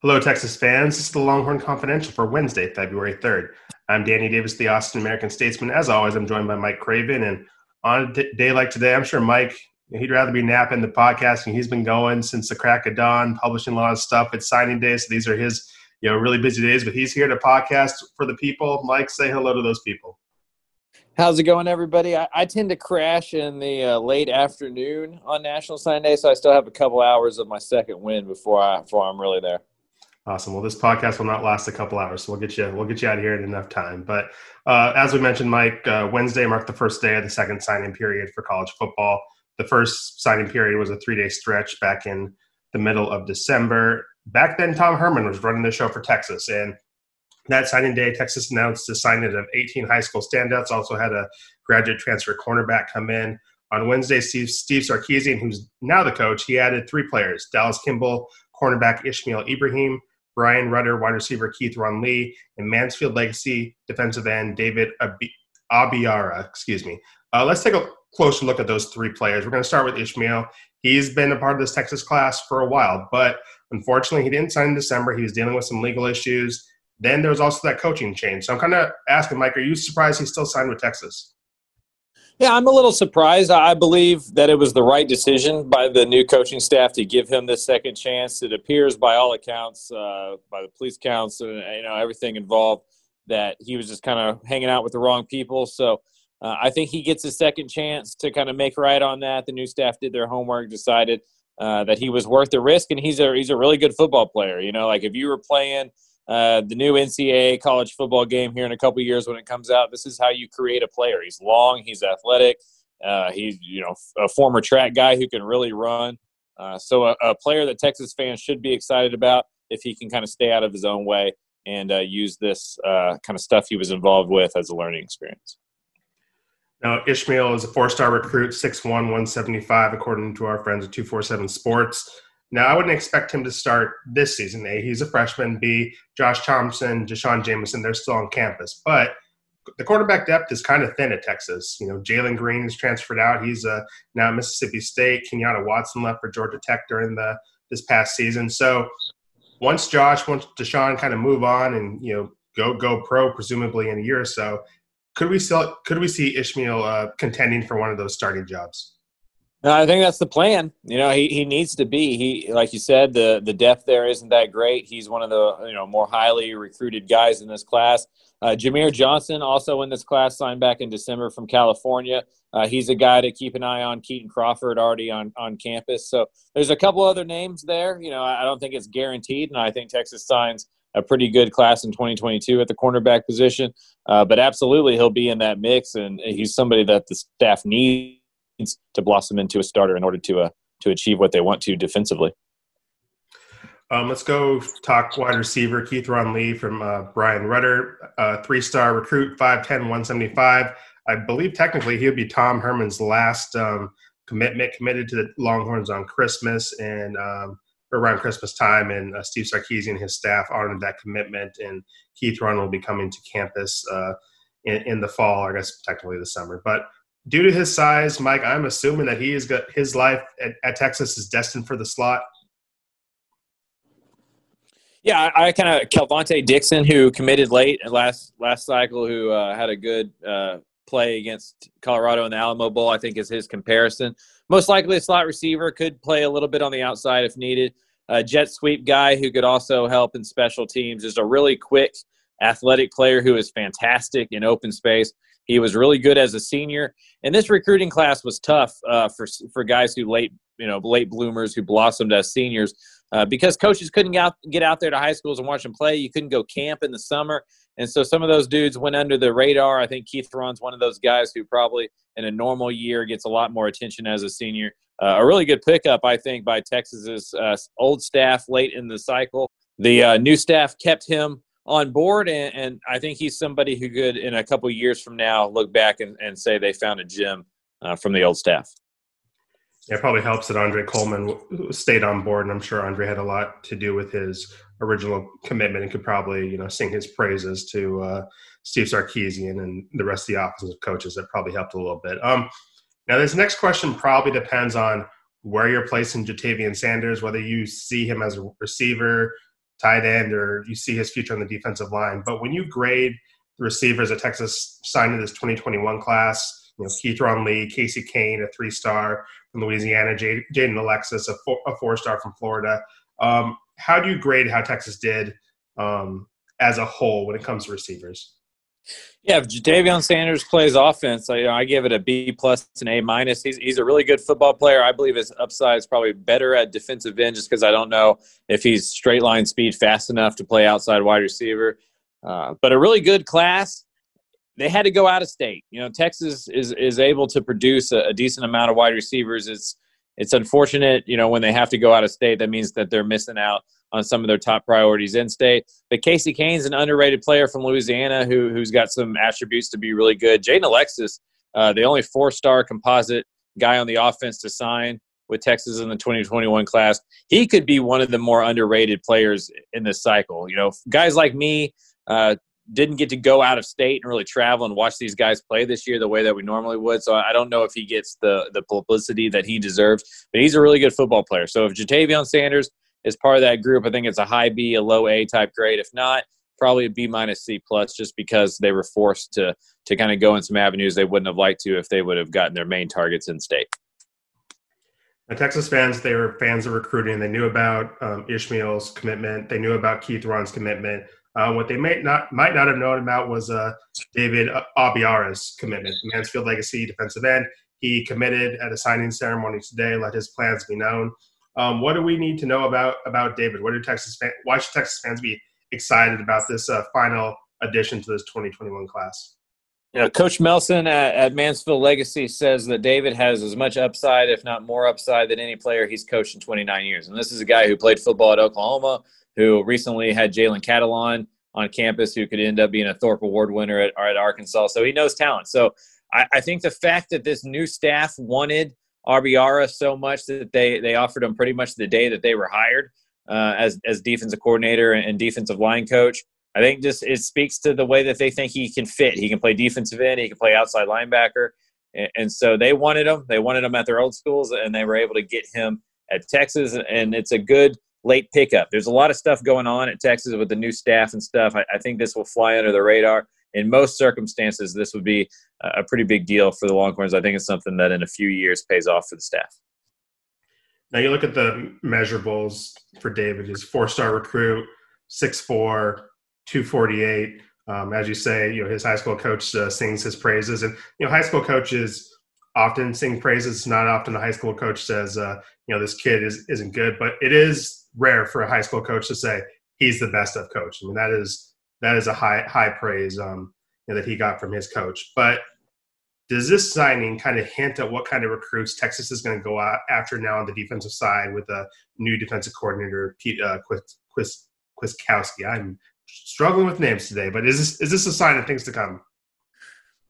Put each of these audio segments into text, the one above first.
Hello, Texas fans. This is the Longhorn Confidential for Wednesday, February 3rd. I'm Danny Davis, the Austin American Statesman. As always, I'm joined by Mike Craven. And on a day like today, I'm sure Mike, he'd rather be napping the podcasting. He's been going since the crack of dawn, publishing a lot of stuff. It's signing day, so these are his you know really busy days. But he's here to podcast for the people. Mike, say hello to those people. How's it going, everybody? I, I tend to crash in the uh, late afternoon on National Sign Day, so I still have a couple hours of my second win before I before I'm really there. Awesome. Well, this podcast will not last a couple hours, so we'll get you we'll get you out of here in enough time. But uh, as we mentioned, Mike, uh, Wednesday marked the first day of the second signing period for college football. The first signing period was a three day stretch back in the middle of December. Back then, Tom Herman was running the show for Texas, and that signing day, Texas announced the signing of 18 high school standouts. Also had a graduate transfer cornerback come in. On Wednesday, Steve, Steve Sarkisian, who's now the coach, he added three players: Dallas Kimball, cornerback Ishmael Ibraheem, Bryan Rudder, wide receiver Keithron Lee, and Mansfield Legacy defensive end David Abiara. Excuse me. Uh, let's take a closer look at those three players. We're going to start with Ishmael. He's been a part of this Texas class for a while, but unfortunately, he didn't sign in December. He was dealing with some legal issues. Then there was also that coaching change. So I'm kind of asking, Mike, are you surprised he still signed with Texas? Yeah, I'm a little surprised. I believe that it was the right decision by the new coaching staff to give him this second chance. It appears, by all accounts, uh, by the police counts, and you know everything involved, that he was just kind of hanging out with the wrong people. So uh, I think he gets a second chance to kind of make right on that. The new staff did their homework, decided uh, that he was worth the risk, and he's a he's a really good football player. You know, like if you were playing uh, the new NCAA college football game here in a couple years when it comes out. This is how you create a player. He's long, he's athletic, uh, he's you know a former track guy who can really run. Uh, so a, a, player that Texas fans should be excited about if he can kind of stay out of his own way and uh, use this uh, kind of stuff he was involved with as a learning experience. Now, Ishmael is a four-star recruit, 6'1", 175, according to our friends at 247 Sports. Now, I wouldn't expect him to start this season. A, he's a freshman. B, Josh Thompson, D'Shawn Jamison, they're still on campus. But the quarterback depth is kind of thin at Texas. You know, Jalen Green is transferred out. He's uh, now at Mississippi State. Kenyatta Watson left for Georgia Tech during the this past season. So once Josh, once D'Shawn kind of move on and you know go go pro, presumably in a year or so, could we still could we see Ishmael uh, contending for one of those starting jobs? No, I think that's the plan. You know, he, he needs to be. He like you said, the the depth there isn't that great. He's one of the you know more highly recruited guys in this class. Uh, Jamier Johnson, also in this class, signed back in December from California. Uh, he's a guy to keep an eye on. Kitan Crawford already on on campus. So there's a couple other names there. You know, I don't think it's guaranteed, and I think Texas signs a pretty good class in 2022 at the cornerback position. Uh, but absolutely, he'll be in that mix, and he's somebody that the staff needs needs to blossom into a starter in order to uh, to achieve what they want to defensively. Um, let's go talk wide receiver Keithron Lee from uh, Bryan Rudder, uh, three star recruit, 5'10, 175. I believe technically he would be Tom Herman's last um, commitment, committed to the Longhorns on Christmas and um, around Christmas time. And uh, Steve Sarkisian and his staff honored that commitment. And Keithron will be coming to campus uh, in, in, the fall, I guess technically the summer. But due to his size, Mike, I'm assuming that he has got his life at, at Texas is destined for the slot. Yeah, I, I kind of Kelvontay Dixon, who committed late last last cycle, who uh, had a good uh, play against Colorado in the Alamo Bowl. I think is his comparison. Most likely a slot receiver could play a little bit on the outside if needed. A jet sweep guy who could also help in special teams is a really quick, athletic player who is fantastic in open space. He was really good as a senior, and this recruiting class was tough uh, for for guys who late you know late bloomers who blossomed as seniors uh, because coaches couldn't get out, get out there to high schools and watch them play. You couldn't go camp in the summer, and so some of those dudes went under the radar. I think Keithron's one of those guys who probably in a normal year gets a lot more attention as a senior. Uh, a really good pickup, I think, by Texas's uh, old staff late in the cycle. The uh, new staff kept him on board, and, and, I think he's somebody who could, in a couple years from now, look back and, and say they found a gem uh, from the old staff. Yeah, it probably helps that Andre Coleman stayed on board, and I'm sure Andre had a lot to do with his original commitment and could probably, you know, sing his praises to uh, Steve Sarkisian and the rest of the offensive coaches. That probably helped a little bit. Um, now, this next question probably depends on where you're placing Ja'Tavion Sanders, whether you see him as a receiver, tight end or you see his future on the defensive line. But when you grade the receivers that Texas signed in this 2021 class, you know, Keithron Lee, Casey Cain, a three star from Louisiana, Jaden Alexis, a four, a four star from Florida. Um, how do you grade how Texas did um, as a whole when it comes to receivers? Yeah, if Ja'Tavion Sanders plays offense, I, you know, I give it a B plus and A minus. He's he's a really good football player. I believe his upside is probably better at defensive end, just because I don't know if he's straight line speed fast enough to play outside wide receiver. Uh, but a really good class. They had to go out of state. You know, Texas is is able to produce a, a decent amount of wide receivers. It's it's unfortunate, you know, when they have to go out of state. That means that they're missing out on some of their top priorities in state. But Casey Cain's an underrated player from Louisiana who who's got some attributes to be really good. Jaden Alexis, uh, the only four star composite guy on the offense to sign with Texas in the 2021 class, he could be one of the more underrated players in this cycle. You know, guys like me. Uh, didn't get to go out of state and really travel and watch these guys play this year the way that we normally would. So I don't know if he gets the the publicity that he deserves, but he's a really good football player. So if Ja'Tavion Sanders is part of that group. I think it's a high B, a low A type grade. If not, probably a B minus C plus, just because they were forced to to kind of go in some avenues they wouldn't have liked to if they would have gotten their main targets in state. Texas fans, they were fans of recruiting. They knew about um, Ishmael's commitment. They knew about Keithron's commitment. Uh, what they might not might not have known about was uh, David Abiara's commitment, Mansfield Legacy defensive end. He committed at a signing ceremony today. Let his plans be known. Um, what do we need to know about about David? What do Texas fans? Why should Texas fans be excited about this uh, final addition to this 2021 class? Yeah, Coach Melson at, at, Mansfield Legacy says that David has as much upside, if not more upside, than any player he's coached in 29 years. And this is a guy who played football at Oklahoma, who recently had Jalen Catalon on campus, who could end up being a Thorpe Award winner at, at Arkansas. So he knows talent. So I, I think the fact that this new staff wanted – Abiara so much that they they offered him pretty much the day that they were hired uh, as as defensive coordinator and defensive line coach. I think just it speaks to the way that they think he can fit. He can play defensive end. He can play outside linebacker, and, and so they wanted him. They wanted him at their old schools, and they were able to get him at Texas. And it's a good late pickup. There's a lot of stuff going on at Texas with the new staff and stuff. I, I think this will fly under the radar in most circumstances, this would be a pretty big deal for the Longhorns. I think it's something that in a few years pays off for the staff. Now you look at the measurables for David. He's four-star recruit, 6'4", 248. Um, as you say, you know his high school coach uh, sings his praises, and you know high school coaches often sing praises. Not often a high school coach says, uh, you know, this kid is isn't good, but it is rare for a high school coach to say he's the best of coach. I mean, that is that is a high high praise um, you know, that he got from his coach. But does this signing kind of hint at what kind of recruits Texas is going to go out after now on the defensive side with a new defensive coordinator, Pete uh? I'm struggling with names today, but is this is this a sign of things to come?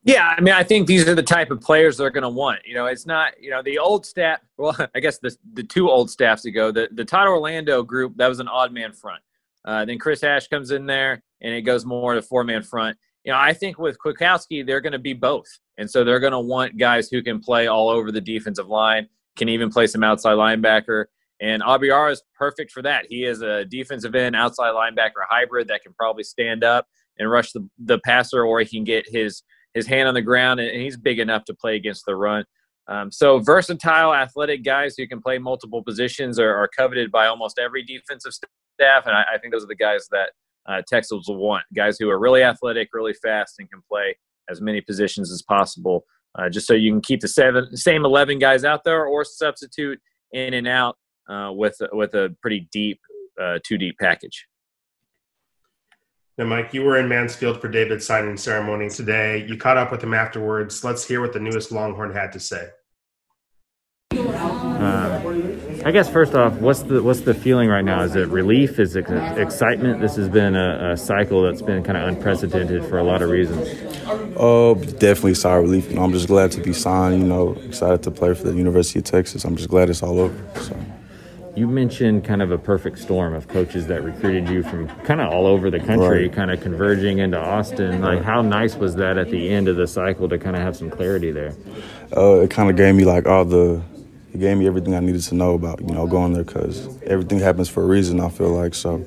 Yeah, I mean, I think these are the type of players they're going to want. You know, it's not you know the old staff. Well, I guess the the two old staffs ago, the the Todd Orlando group that was an odd man front. Uh, then Chris Ash comes in there and it goes more to four man front. You know, I think with Kwiatkowski, they're going to be both. And so they're going to want guys who can play all over the defensive line, can even play some outside linebacker. And Abiara is perfect for that. He is a defensive end, outside linebacker hybrid that can probably stand up and rush the, the passer, or he can get his his hand on the ground, and he's big enough to play against the run. Um, so versatile, athletic guys who can play multiple positions are, are coveted by almost every defensive staff, and I, I think those are the guys that uh, Texas will want guys who are really athletic, really fast, and can play as many positions as possible. Uh, just so you can keep the seven, same 11 guys out there or substitute in and out uh, with, with a pretty deep, uh, two deep package. Now, Mike, you were in Mansfield for David's signing ceremony today. You caught up with him afterwards. Let's hear what the newest Longhorn had to say. I guess first off, what's the what's the feeling right now? Is it relief? Is it excitement? This has been a, a cycle that's been kind of unprecedented for a lot of reasons. Oh, definitely sigh relief. You know, I'm just glad to be signed. You know, excited to play for the University of Texas. I'm just glad it's all over. So. You mentioned kind of a perfect storm of coaches that recruited you from kind of all over the country, right. kind of converging into Austin. Like, how nice was that at the end of the cycle to kind of have some clarity there? Uh, it kind of gave me like all the he gave me everything I needed to know about you know going there because everything happens for a reason. I feel like so,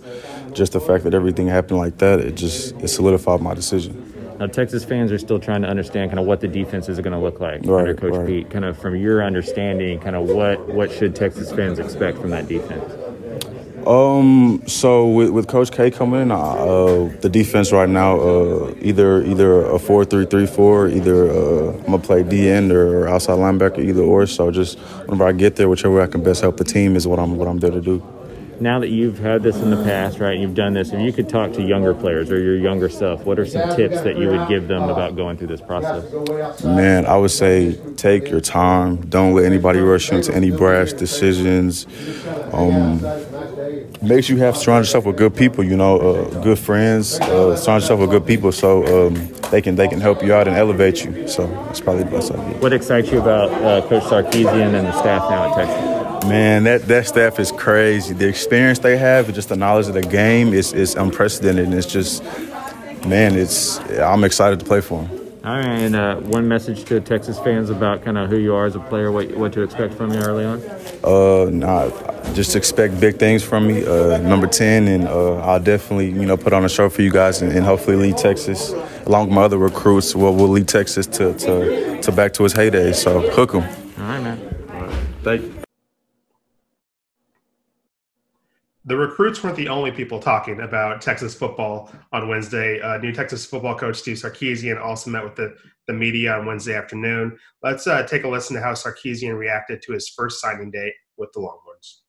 just the fact that everything happened like that, it just it solidified my decision. Now, Texas fans are still trying to understand kind of what the defense is going to look like right, under Coach right. Pete. Kind of from your understanding, kind of what what should Texas fans expect from that defense? Um, so with, with Coach K coming in, uh, the defense right now, uh, either either a four three three four, either uh, I'm gonna play D end or outside linebacker, either or. So just whenever I get there, whichever way I can best help the team is what I'm what I'm there to do. Now that you've had this in the past, right? You've done this. If you could talk to younger players or your younger self, what are some tips that you would give them about going through this process? Man, I would say take your time. Don't let anybody rush you into any brash decisions. Um, make sure you have surround yourself with good people. You know, uh, good friends. Uh, surround yourself with good people so um, they can they can help you out and elevate you. So that's probably the best idea. What excites you about uh, Coach Sarkisian and the staff now at Texas? Man, that, that staff is crazy. The experience they have and just the knowledge of the game is, is unprecedented. And it's just, man, it's I'm excited to play for them. All right, and uh, one message to Texas fans about kind of who you are as a player, what what to expect from you early on. Uh, nah, just expect big things from me. Uh, number ten, and uh, I'll definitely you know put on a show for you guys, and, and hopefully lead Texas along with my other recruits. Well, we'll lead Texas to to, to back to its heyday. So hook them. All right, man. All right, thank you. The recruits weren't the only people talking about Texas football on Wednesday. Uh, new Texas football coach Steve Sarkisian also met with the, the media on Wednesday afternoon. Let's uh, take a listen to how Sarkisian reacted to his first signing day with the Longhorns.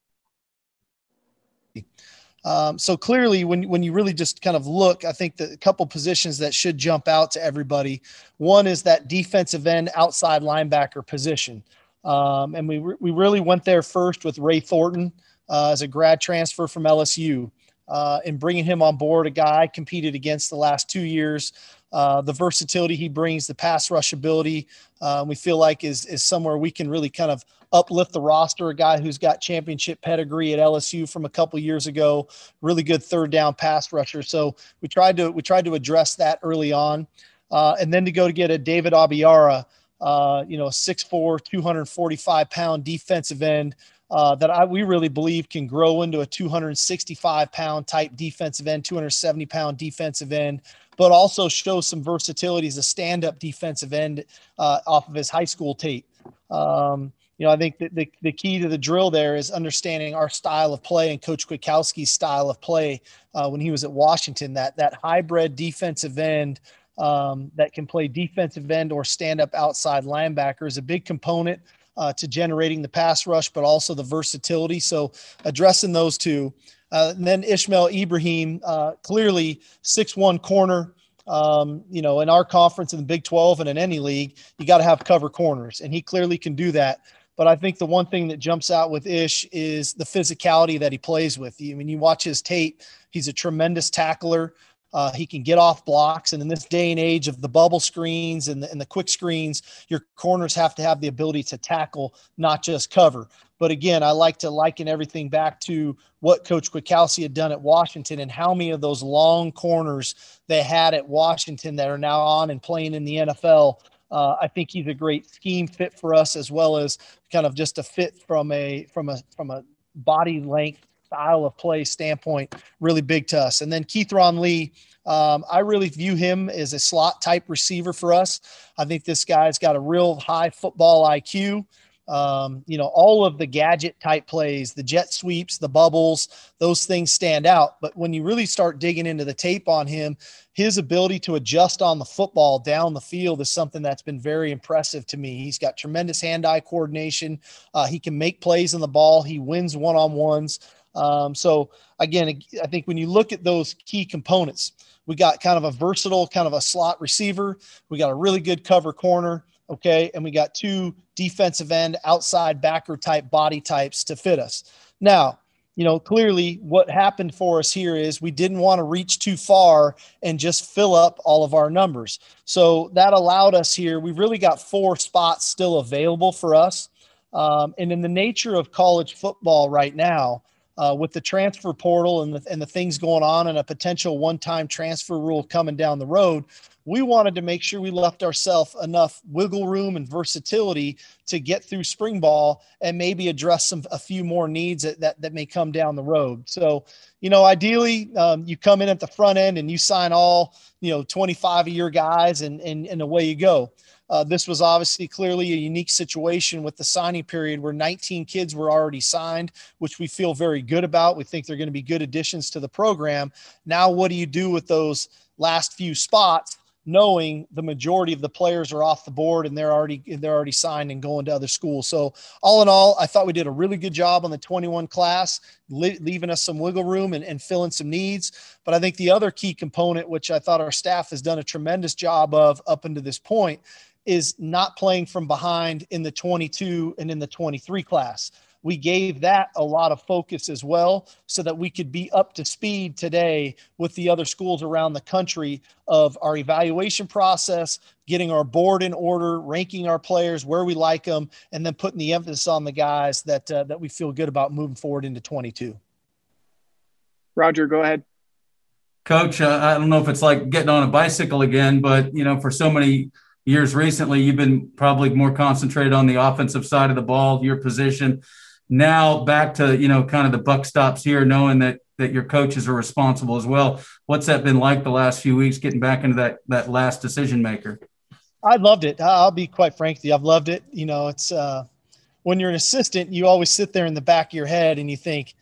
Um, so clearly, when when you really just kind of look, I think the couple positions that should jump out to everybody. One is that defensive end outside linebacker position, um, and we re- we really went there first with Ray Thornton uh, as a grad transfer from LSU. Uh, and bringing him on board, a guy I competed against the last two years. Uh, the versatility he brings, the pass rush ability, uh, we feel like is is somewhere we can really kind of uplift the roster. A guy who's got championship pedigree at LSU from a couple years ago, really good third down pass rusher. So we tried to we tried to address that early on, uh, and then to go to get a David Abiara, uh, you know, 6'4", 245 pound defensive end uh, that I, we really believe can grow into a 265 pound type defensive end, 270 pound defensive end, but also show some versatility as a stand up defensive end uh, off of his high school tape. Um, you know, I think that the, the key to the drill there is understanding our style of play and Coach Kwiatkowski's style of play uh, when he was at Washington. That that hybrid defensive end um, that can play defensive end or stand up outside linebacker is a big component uh, to generating the pass rush, but also the versatility. So addressing those two. Uh, and then Ishmael Ibraheem, uh, clearly six one corner. Um, you know, in our conference in the Big 12 and in any league, you got to have cover corners, and he clearly can do that. But I think the one thing that jumps out with Ish is the physicality that he plays with. I mean, you watch his tape; he's a tremendous tackler. Uh, he can get off blocks. And in this day and age of the bubble screens and the, and the quick screens, your corners have to have the ability to tackle, not just cover. But again, I like to liken everything back to what Coach Kwiatkowski had done at Washington and how many of those long corners they had at Washington that are now on and playing in the NFL. Uh, I think he's a great scheme fit for us, as well as kind of just a fit from a from a from a body length style of play standpoint, really big to us. And then Keithron Lee, um, I really view him as a slot type receiver for us. I think this guy's got a real high football IQ. Um, you know, all of the gadget type plays, the jet sweeps, the bubbles, those things stand out. But when you really start digging into the tape on him, his ability to adjust on the football down the field is something that's been very impressive to me. He's got tremendous hand eye coordination. Uh, he can make plays on the ball, he wins one on ones. Um, so again, I think when you look at those key components, we got kind of a versatile, kind of a slot receiver. We got a really good cover corner. Okay. And we got two defensive end outside backer type body types to fit us. Now, you know, clearly what happened for us here is we didn't want to reach too far and just fill up all of our numbers. So that allowed us here. We've really got four spots still available for us. Um, and in the nature of college football right now, uh, with the transfer portal and the, and the things going on and a potential one-time transfer rule coming down the road, we wanted to make sure we left ourselves enough wiggle room and versatility to get through spring ball and maybe address some a few more needs that that, that may come down the road. So, you know, ideally, um, you come in at the front end and you sign all you know 25 of your guys, and and and away you go. Uh, this was obviously clearly a unique situation with the signing period where 19 kids were already signed, which we feel very good about. We think they're going to be good additions to the program. Now, what do you do with those last few spots? Knowing the majority of the players are off the board and they're already they're already signed and going to other schools. So all in all, I thought we did a really good job on the 21 class, li- leaving us some wiggle room and, and filling some needs. But I think the other key component, which I thought our staff has done a tremendous job of up until this point, is not playing from behind in the 22 and in the 23 class we gave that a lot of focus as well so that we could be up to speed today with the other schools around the country of our evaluation process getting our board in order ranking our players where we like them and then putting the emphasis on the guys that uh, that we feel good about moving forward into 22 roger go ahead. Coach uh, i don't know if it's like getting on a bicycle again but you know for so many years recently you've been probably more concentrated on the offensive side of the ball your position now back to you know kind of the buck stops here knowing that that your coaches are responsible as well. What's that been like the last few weeks getting back into that that last decision maker? I loved it. I'll be quite frank with you. I've loved it. You know it's uh when you're an assistant you always sit there in the back of your head and you think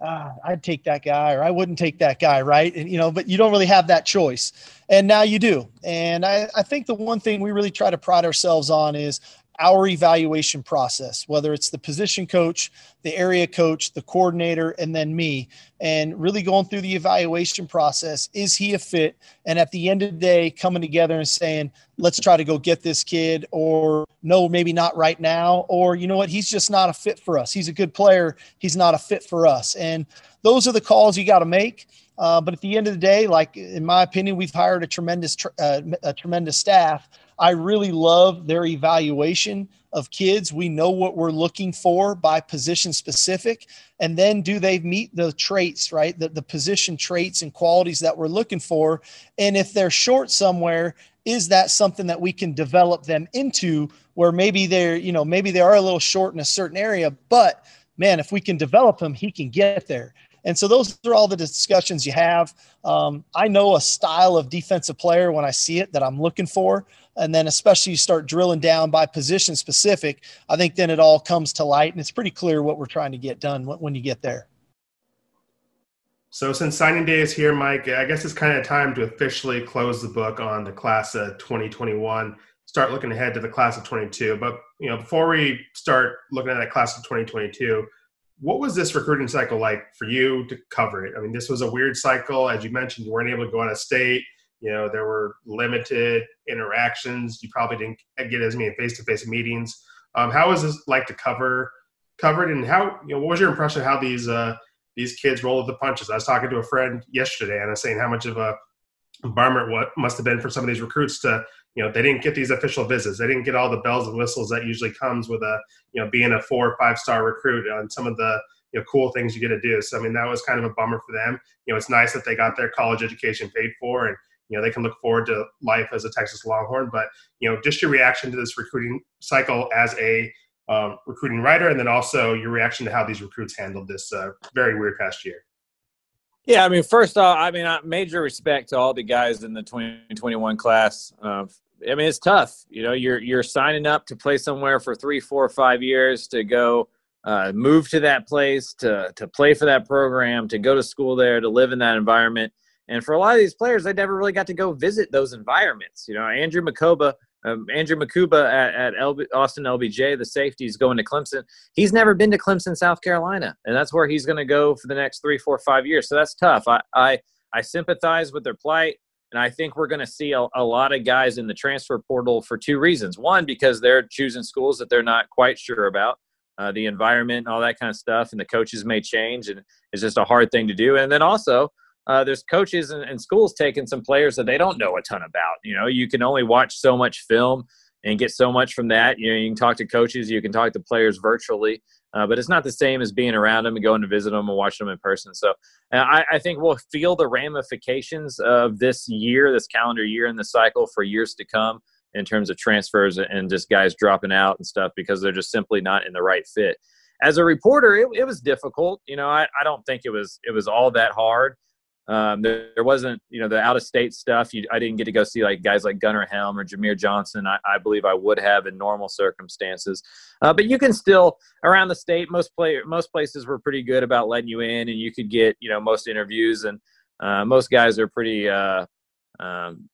ah, i'd take that guy or i wouldn't take that guy right? And you know but you don't really have that choice. And now you do. And i, I think the one thing we really try to pride ourselves on is our evaluation process, whether it's the position coach, the area coach, the coordinator, and then me, and really going through the evaluation process. Is he a fit? And at the end of the day, coming together and saying, let's try to go get this kid, or no, maybe not right now, or you know what, he's just not a fit for us. He's a good player, he's not a fit for us. And those are the calls you got to make. Uh, but at the end of the day, like in my opinion, we've hired a tremendous, uh, a tremendous staff I really love their evaluation of kids. We know what we're looking for by position specific. And then do they meet the traits, right? The, the position traits and qualities that we're looking for. And if they're short somewhere, is that something that we can develop them into where maybe they're, you know, maybe they are a little short in a certain area, but man, if we can develop him, he can get there. And so those are all the discussions you have. Um, I know a style of defensive player when I see it that I'm looking for. And then, especially, you start drilling down by position specific. I think then it all comes to light, and it's pretty clear what we're trying to get done when you get there. So, since signing day is here, Mike, I guess it's kind of time to officially close the book on the class of 2021. Start looking ahead to the class of 22. But you know, before we start looking at that class of 2022, what was this recruiting cycle like for you to cover it? I mean, this was a weird cycle. As you mentioned, you weren't able to go out of state. You know, there were limited interactions. You probably didn't get as many face-to-face meetings. Um, how was this like to cover covered, and how you know what was your impression of how these uh, these kids rolled the punches? I was talking to a friend yesterday, and I was saying how much of a bummer what must have been for some of these recruits to you know they didn't get these official visits. They didn't get all the bells and whistles that usually comes with a you know being a four or five star recruit on some of the you know cool things you get to do. So i mean that was kind of a bummer for them. You know it's nice that they got their college education paid for and you know they can look forward to life as a texas longhorn. But you know just your reaction to this recruiting cycle as a um, recruiting writer and then also your reaction to how these recruits handled this uh, very weird past year. Yeah, I mean, first off, I mean, major respect to all the guys in the 2021 class. Uh, I mean, it's tough. You know, you're you're signing up to play somewhere for three, four, five years to go uh, move to that place, to to play for that program, to go to school there, to live in that environment. And for a lot of these players, they never really got to go visit those environments. You know, Andrew Mukuba um, Andrew Mukuba at, at LB, Austin LBJ, the safety, is going to Clemson. He's never been to Clemson, South Carolina, and that's where he's going to go for the next three, four, five years. So that's tough. I I, I sympathize with their plight, and I think we're going to see a, a lot of guys in the transfer portal for two reasons. One, because they're choosing schools that they're not quite sure about. Uh, the environment and all that kind of stuff, and the coaches may change, and it's just a hard thing to do. And then also, uh, there's coaches and, and, schools taking some players that they don't know a ton about. You know, you can only watch so much film and get so much from that. You know, you can talk to coaches, you can talk to players virtually. Uh, but it's not the same as being around them and going to visit them and watching them in person. So I, I, think we'll feel the ramifications of this year, this calendar year in the cycle for years to come in terms of transfers and just guys dropping out and stuff because they're just simply not in the right fit. As a reporter, it, it was difficult. You know, I, I don't think it was it was all that hard. Um, there, there, wasn't, you know, the out of state stuff. You, I didn't get to go see like guys like Gunnar Helm or Jamier Johnson. I, I believe I would have in normal circumstances. Uh, but you can still around the state. Most play most places were pretty good about letting you in, and you could get, you know, most interviews. And uh, most guys are pretty, uh, um,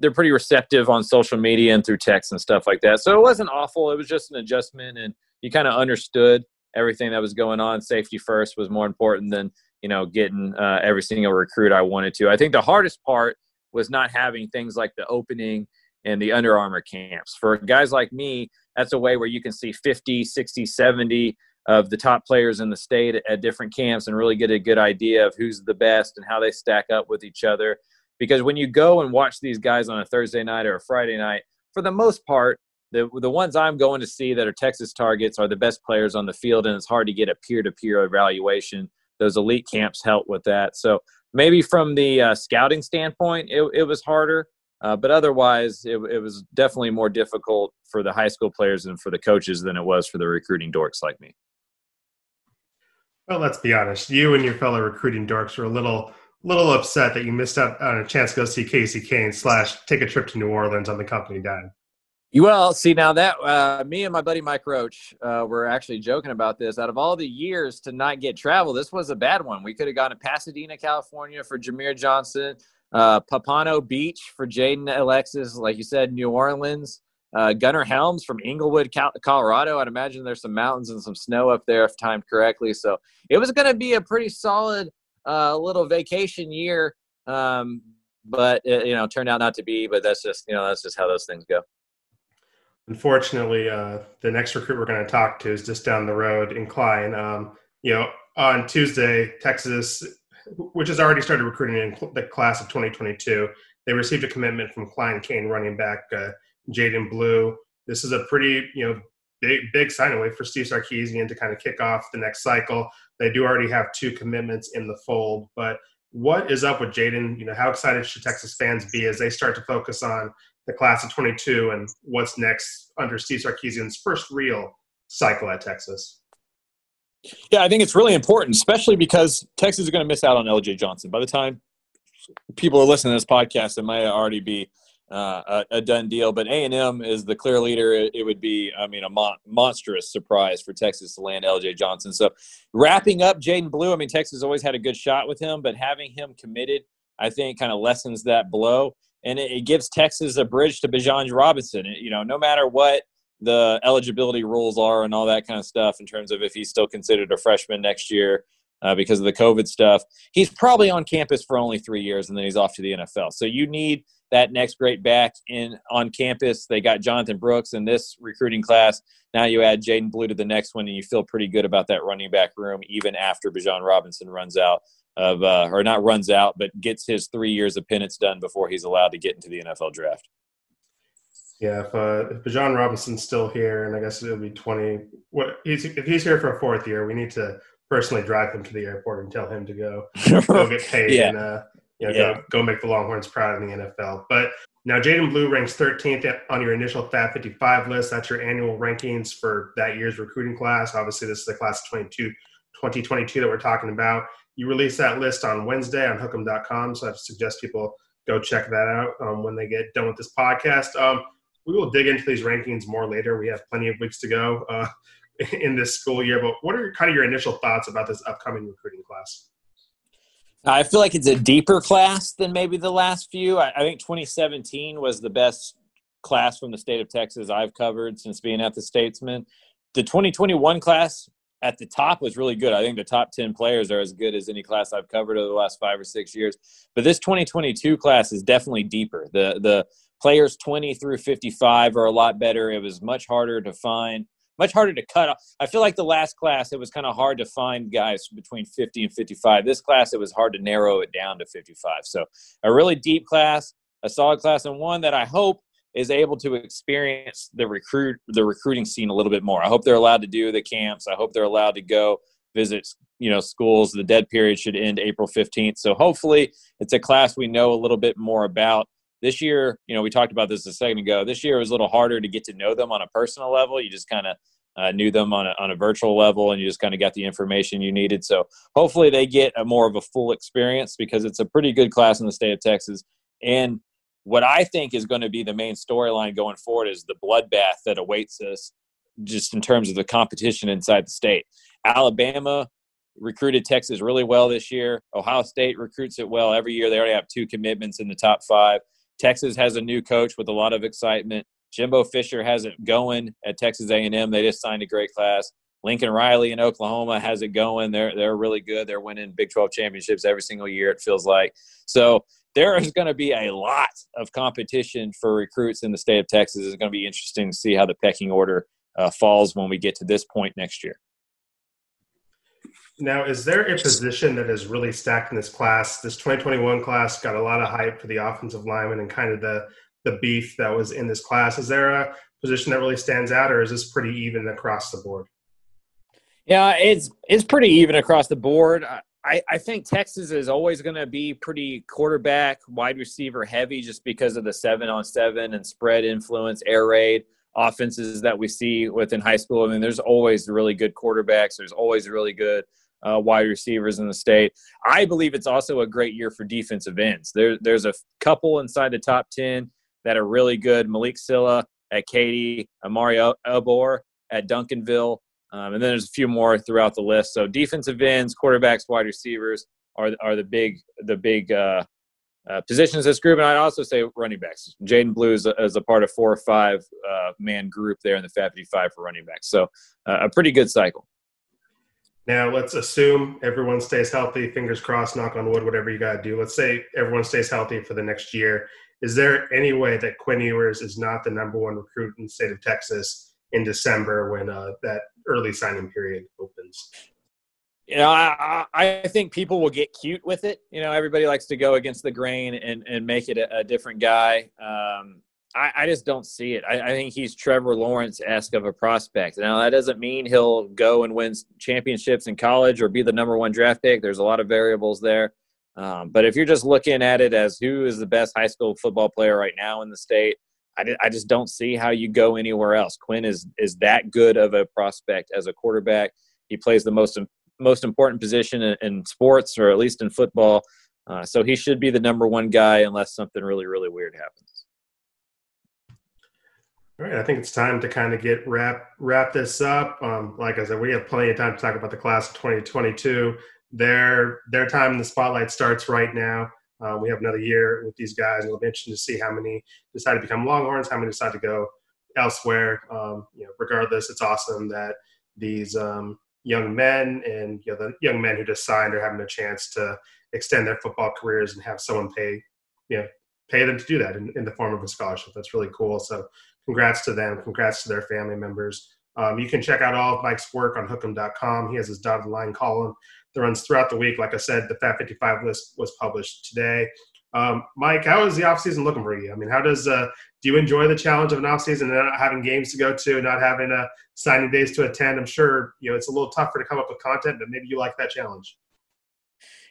they're pretty receptive on social media and through text and stuff like that. So it wasn't awful. It was just an adjustment, and you kind of understood everything that was going on. Safety first was more important than you know, getting uh, every single recruit I wanted to. I think the hardest part was not having things like the opening and the Under Armour camps. For guys like me, that's a way where you can see 50, 60, 70 of the top players in the state at different camps and really get a good idea of who's the best and how they stack up with each other. Because when you go and watch these guys on a Thursday night or a Friday night, for the most part, the the ones I'm going to see that are Texas targets are the best players on the field, and it's hard to get a peer to peer evaluation those elite camps help with that. So maybe from the uh, scouting standpoint, it, it was harder. Uh, but otherwise, it, it, was definitely more difficult for the high school players and for the coaches than it was for the recruiting dorks like me. Well, let's be honest. You and your fellow recruiting dorks were a little little upset that you missed out on a chance to go see Casey Cain slash take a trip to New Orleans on the company dime. Well, see now that uh, me and my buddy Mike Roach uh, were actually joking about this. Out of all the years to not get travel, this was a bad one. We could have gone to Pasadena, California for Jamier Johnson, uh, Pompano Beach for Jaden Alexis, like you said, New Orleans. Uh, Gunnar Helms from Englewood, Colorado. I'd imagine there's some mountains and some snow up there if timed correctly. So it was going to be a pretty solid uh, little vacation year, um, but it, you know turned out not to be. But that's just you know that's just how those things go. Unfortunately, uh, the next recruit we're going to talk to is just down the road in Klein. Um, you know, on Tuesday, Texas, which has already started recruiting in the class of 2022, they received a commitment from Klein Cain running back uh, Jaydon Blue. This is a pretty, you know, big big signing way for Steve Sarkisian to kind of kick off the next cycle. They do already have two commitments in the fold, but what is up with Jaydon? You know, how excited should Texas fans be as they start to focus on the class of 22 and what's next under Steve Sarkisian's first real cycle at Texas. Yeah, I think it's really important, especially because Texas is going to miss out on LJ Johnson. By the time people are listening to this podcast, it might already be uh, a, a, done deal. But A and M is the clear leader. It, it would be, I mean, a mon- monstrous surprise for Texas to land LJ Johnson. So wrapping up Jaydon Blue, I mean, Texas always had a good shot with him, but having him committed, I think, kind of lessens that blow and it, it gives Texas a bridge to Bijan Robinson. It, you know, no matter what the eligibility rules are and all that kind of stuff in terms of if he's still considered a freshman next year uh, because of the COVID stuff, he's probably on campus for only three years and then he's off to the NFL. So you need that next great back in on campus. They got Jonathan Brooks in this recruiting class. Now you add Jaydon Blue to the next one, and you feel pretty good about that running back room even after Bijan Robinson runs out of uh, or not runs out, but gets his three years of penance done before he's allowed to get into the NFL draft. Yeah, if, uh, if Bijan Robinson's still here, and I guess it'll be twenty. What he's if he's here for a fourth year, we need to personally drive him to the airport and tell him to go go get paid yeah. and uh, you know, yeah. go, go make the Longhorns proud in the NFL. But now Jaydon Blue ranks 13th on your initial Fab 55 list. That's your annual rankings for that year's recruiting class. Obviously, this is the class of 22, 2022 that we're talking about you release that list on Wednesday on hook'em.com. So I suggest people go check that out um, when they get done with this podcast. Um, we will dig into these rankings more later. We have plenty of weeks to go uh, in this school year. But what are kind of your initial thoughts about this upcoming recruiting class? I feel like it's a deeper class than maybe the last few. I, I think 2017 was the best class from the state of Texas I've covered since being at the Statesman. The 2021 class at the top was really good. I think the top 10 players are as good as any class I've covered over the last five or six years. But this 2022 class is definitely deeper. The, the players 20 through 55 are a lot better. It was much harder to find, much harder to cut. I feel like the last class, it was kind of hard to find guys between 50 and 55. This class, it was hard to narrow it down to 55. So a really deep class, a solid class, and one that I hope is able to experience the recruit the recruiting scene a little bit more. I hope they're allowed to do the camps. I hope they're allowed to go visit you know schools. The dead period should end April 15th. So hopefully it's a class we know a little bit more about. This year, you know, we talked about this a second ago. This year was a little harder to get to know them on a personal level. You just kind of uh, knew them on a, on a virtual level and you just kind of got the information you needed. So hopefully they get a more of a full experience because it's a pretty good class in the state of Texas. And what I think is going to be the main storyline going forward is the bloodbath that awaits us just in terms of the competition inside the state. Alabama recruited Texas really well this year. Ohio State recruits it well every year. They already have two commitments in the top five. Texas has a new coach with a lot of excitement. Jimbo Fisher has it going at Texas A&M. They just signed a great class. Lincoln Riley in Oklahoma has it going. They're they're really good. They're winning Big 12 championships every single year. It feels like so there is going to be a lot of competition for recruits in the state of Texas. It's going to be interesting to see how the pecking order uh, falls when we get to this point next year. Now, is there a position that is really stacked in this class? This 2021 class got a lot of hype for the offensive lineman and kind of the the beef that was in this class. Is there a position that really stands out, or is this pretty even across the board? Yeah, it's it's pretty even across the board. I, I think Texas is always going to be pretty quarterback, wide receiver heavy just because of the seven on seven and spread influence, air raid offenses that we see within high school. I mean, there's always really good quarterbacks, there's always really good uh, wide receivers in the state. I believe it's also a great year for defensive ends. There, there's a couple inside the top 10 that are really good Malik Silla at Katy, Omari Abor at Duncanville. Um, and then there's a few more throughout the list. So defensive ends, quarterbacks, wide receivers are are the big the big uh, uh, positions this group. And I'd also say running backs. Jaydon Blue is a, is a part of four or five uh, man group there in the Fab 55 for running backs. So uh, a pretty good cycle. Now let's assume everyone stays healthy. Fingers crossed. Knock on wood. Whatever you got to do. Let's say everyone stays healthy for the next year. Is there any way that Quinn Ewers is not the number one recruit in the state of Texas? in December when uh, that early signing period opens. You know, I, I think people will get cute with it. You know, everybody likes to go against the grain and, and make it a, a different guy. Um, I, I, just don't see it. I, I think he's Trevor Lawrence esque of a prospect. Now, that doesn't mean he'll go and win championships in college or be the number one draft pick. There's a lot of variables there. Um, but if you're just looking at it as who is the best high school football player right now in the state, I, I just don't see how you go anywhere else. Quinn is is that good of a prospect as a quarterback. He plays the most most important position in, in sports, or at least in football. Uh, so he should be the number one guy unless something really really weird happens. All right, I think it's time to kind of get wrap wrap this up. Um, like I said, we have plenty of time to talk about the class of 2022. Their their time in the spotlight starts right now. Uh, we have another year with these guys, and it'll be interesting to see how many decide to become Longhorns, how many decide to go elsewhere. Um, you know, regardless, it's awesome that these um, young men and you know the young men who just signed are having a chance to extend their football careers and have someone pay, you know, pay them to do that in, in the form of a scholarship. That's really cool. So, congrats to them. Congrats to their family members. Um, you can check out all of Mike's work on hook'em.com. He has his dotted line column that runs throughout the week. Like I said, the Fab 55 list was published today. Um, Mike, how is the offseason looking for you? I mean, how does uh, do you enjoy the challenge of an offseason and not having games to go to, not having uh, signing days to attend? I'm sure you know it's a little tougher to come up with content, but maybe you like that challenge.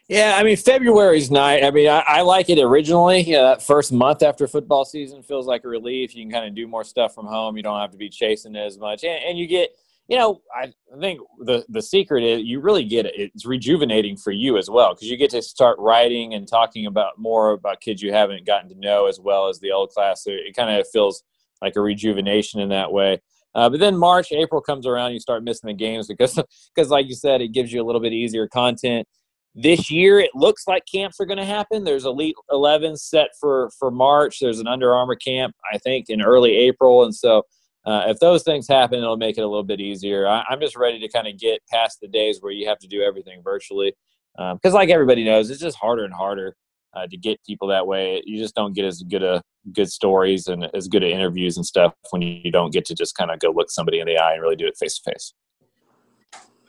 Yeah, I mean February's night. I mean, I, I like it originally. Yeah, that first month after football season feels like a relief. You can kind of do more stuff from home. You don't have to be chasing as much, and, and you get you know, I think the the secret is you really get it. It's rejuvenating for you as well because you get to start writing and talking about more about kids you haven't gotten to know as well as the old class. So it kind of feels like a rejuvenation in that way. Uh, but then March, April comes around, you start missing the games because, because like you said, it gives you a little bit easier content. This year, it looks like camps are going to happen. There's Elite 11 set for for March. There's an Under Armour camp, I think, in early April, and so uh, if those things happen, it'll make it a little bit easier. I, am just ready to kind of get past the days where you have to do everything virtually, because um, like everybody knows, it's just harder and harder uh, to get people that way. You just don't get as good a good stories and as good at interviews and stuff when you don't get to just kind of go look somebody in the eye and really do it face to face.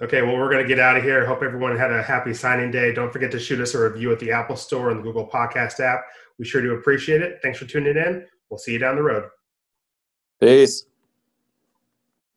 Okay, well, we're going to get out of here. Hope everyone had a happy signing day. Don't forget to shoot us a review at the Apple Store and the Google Podcast app. We sure do appreciate it. Thanks for tuning in. We'll see you down the road. Peace.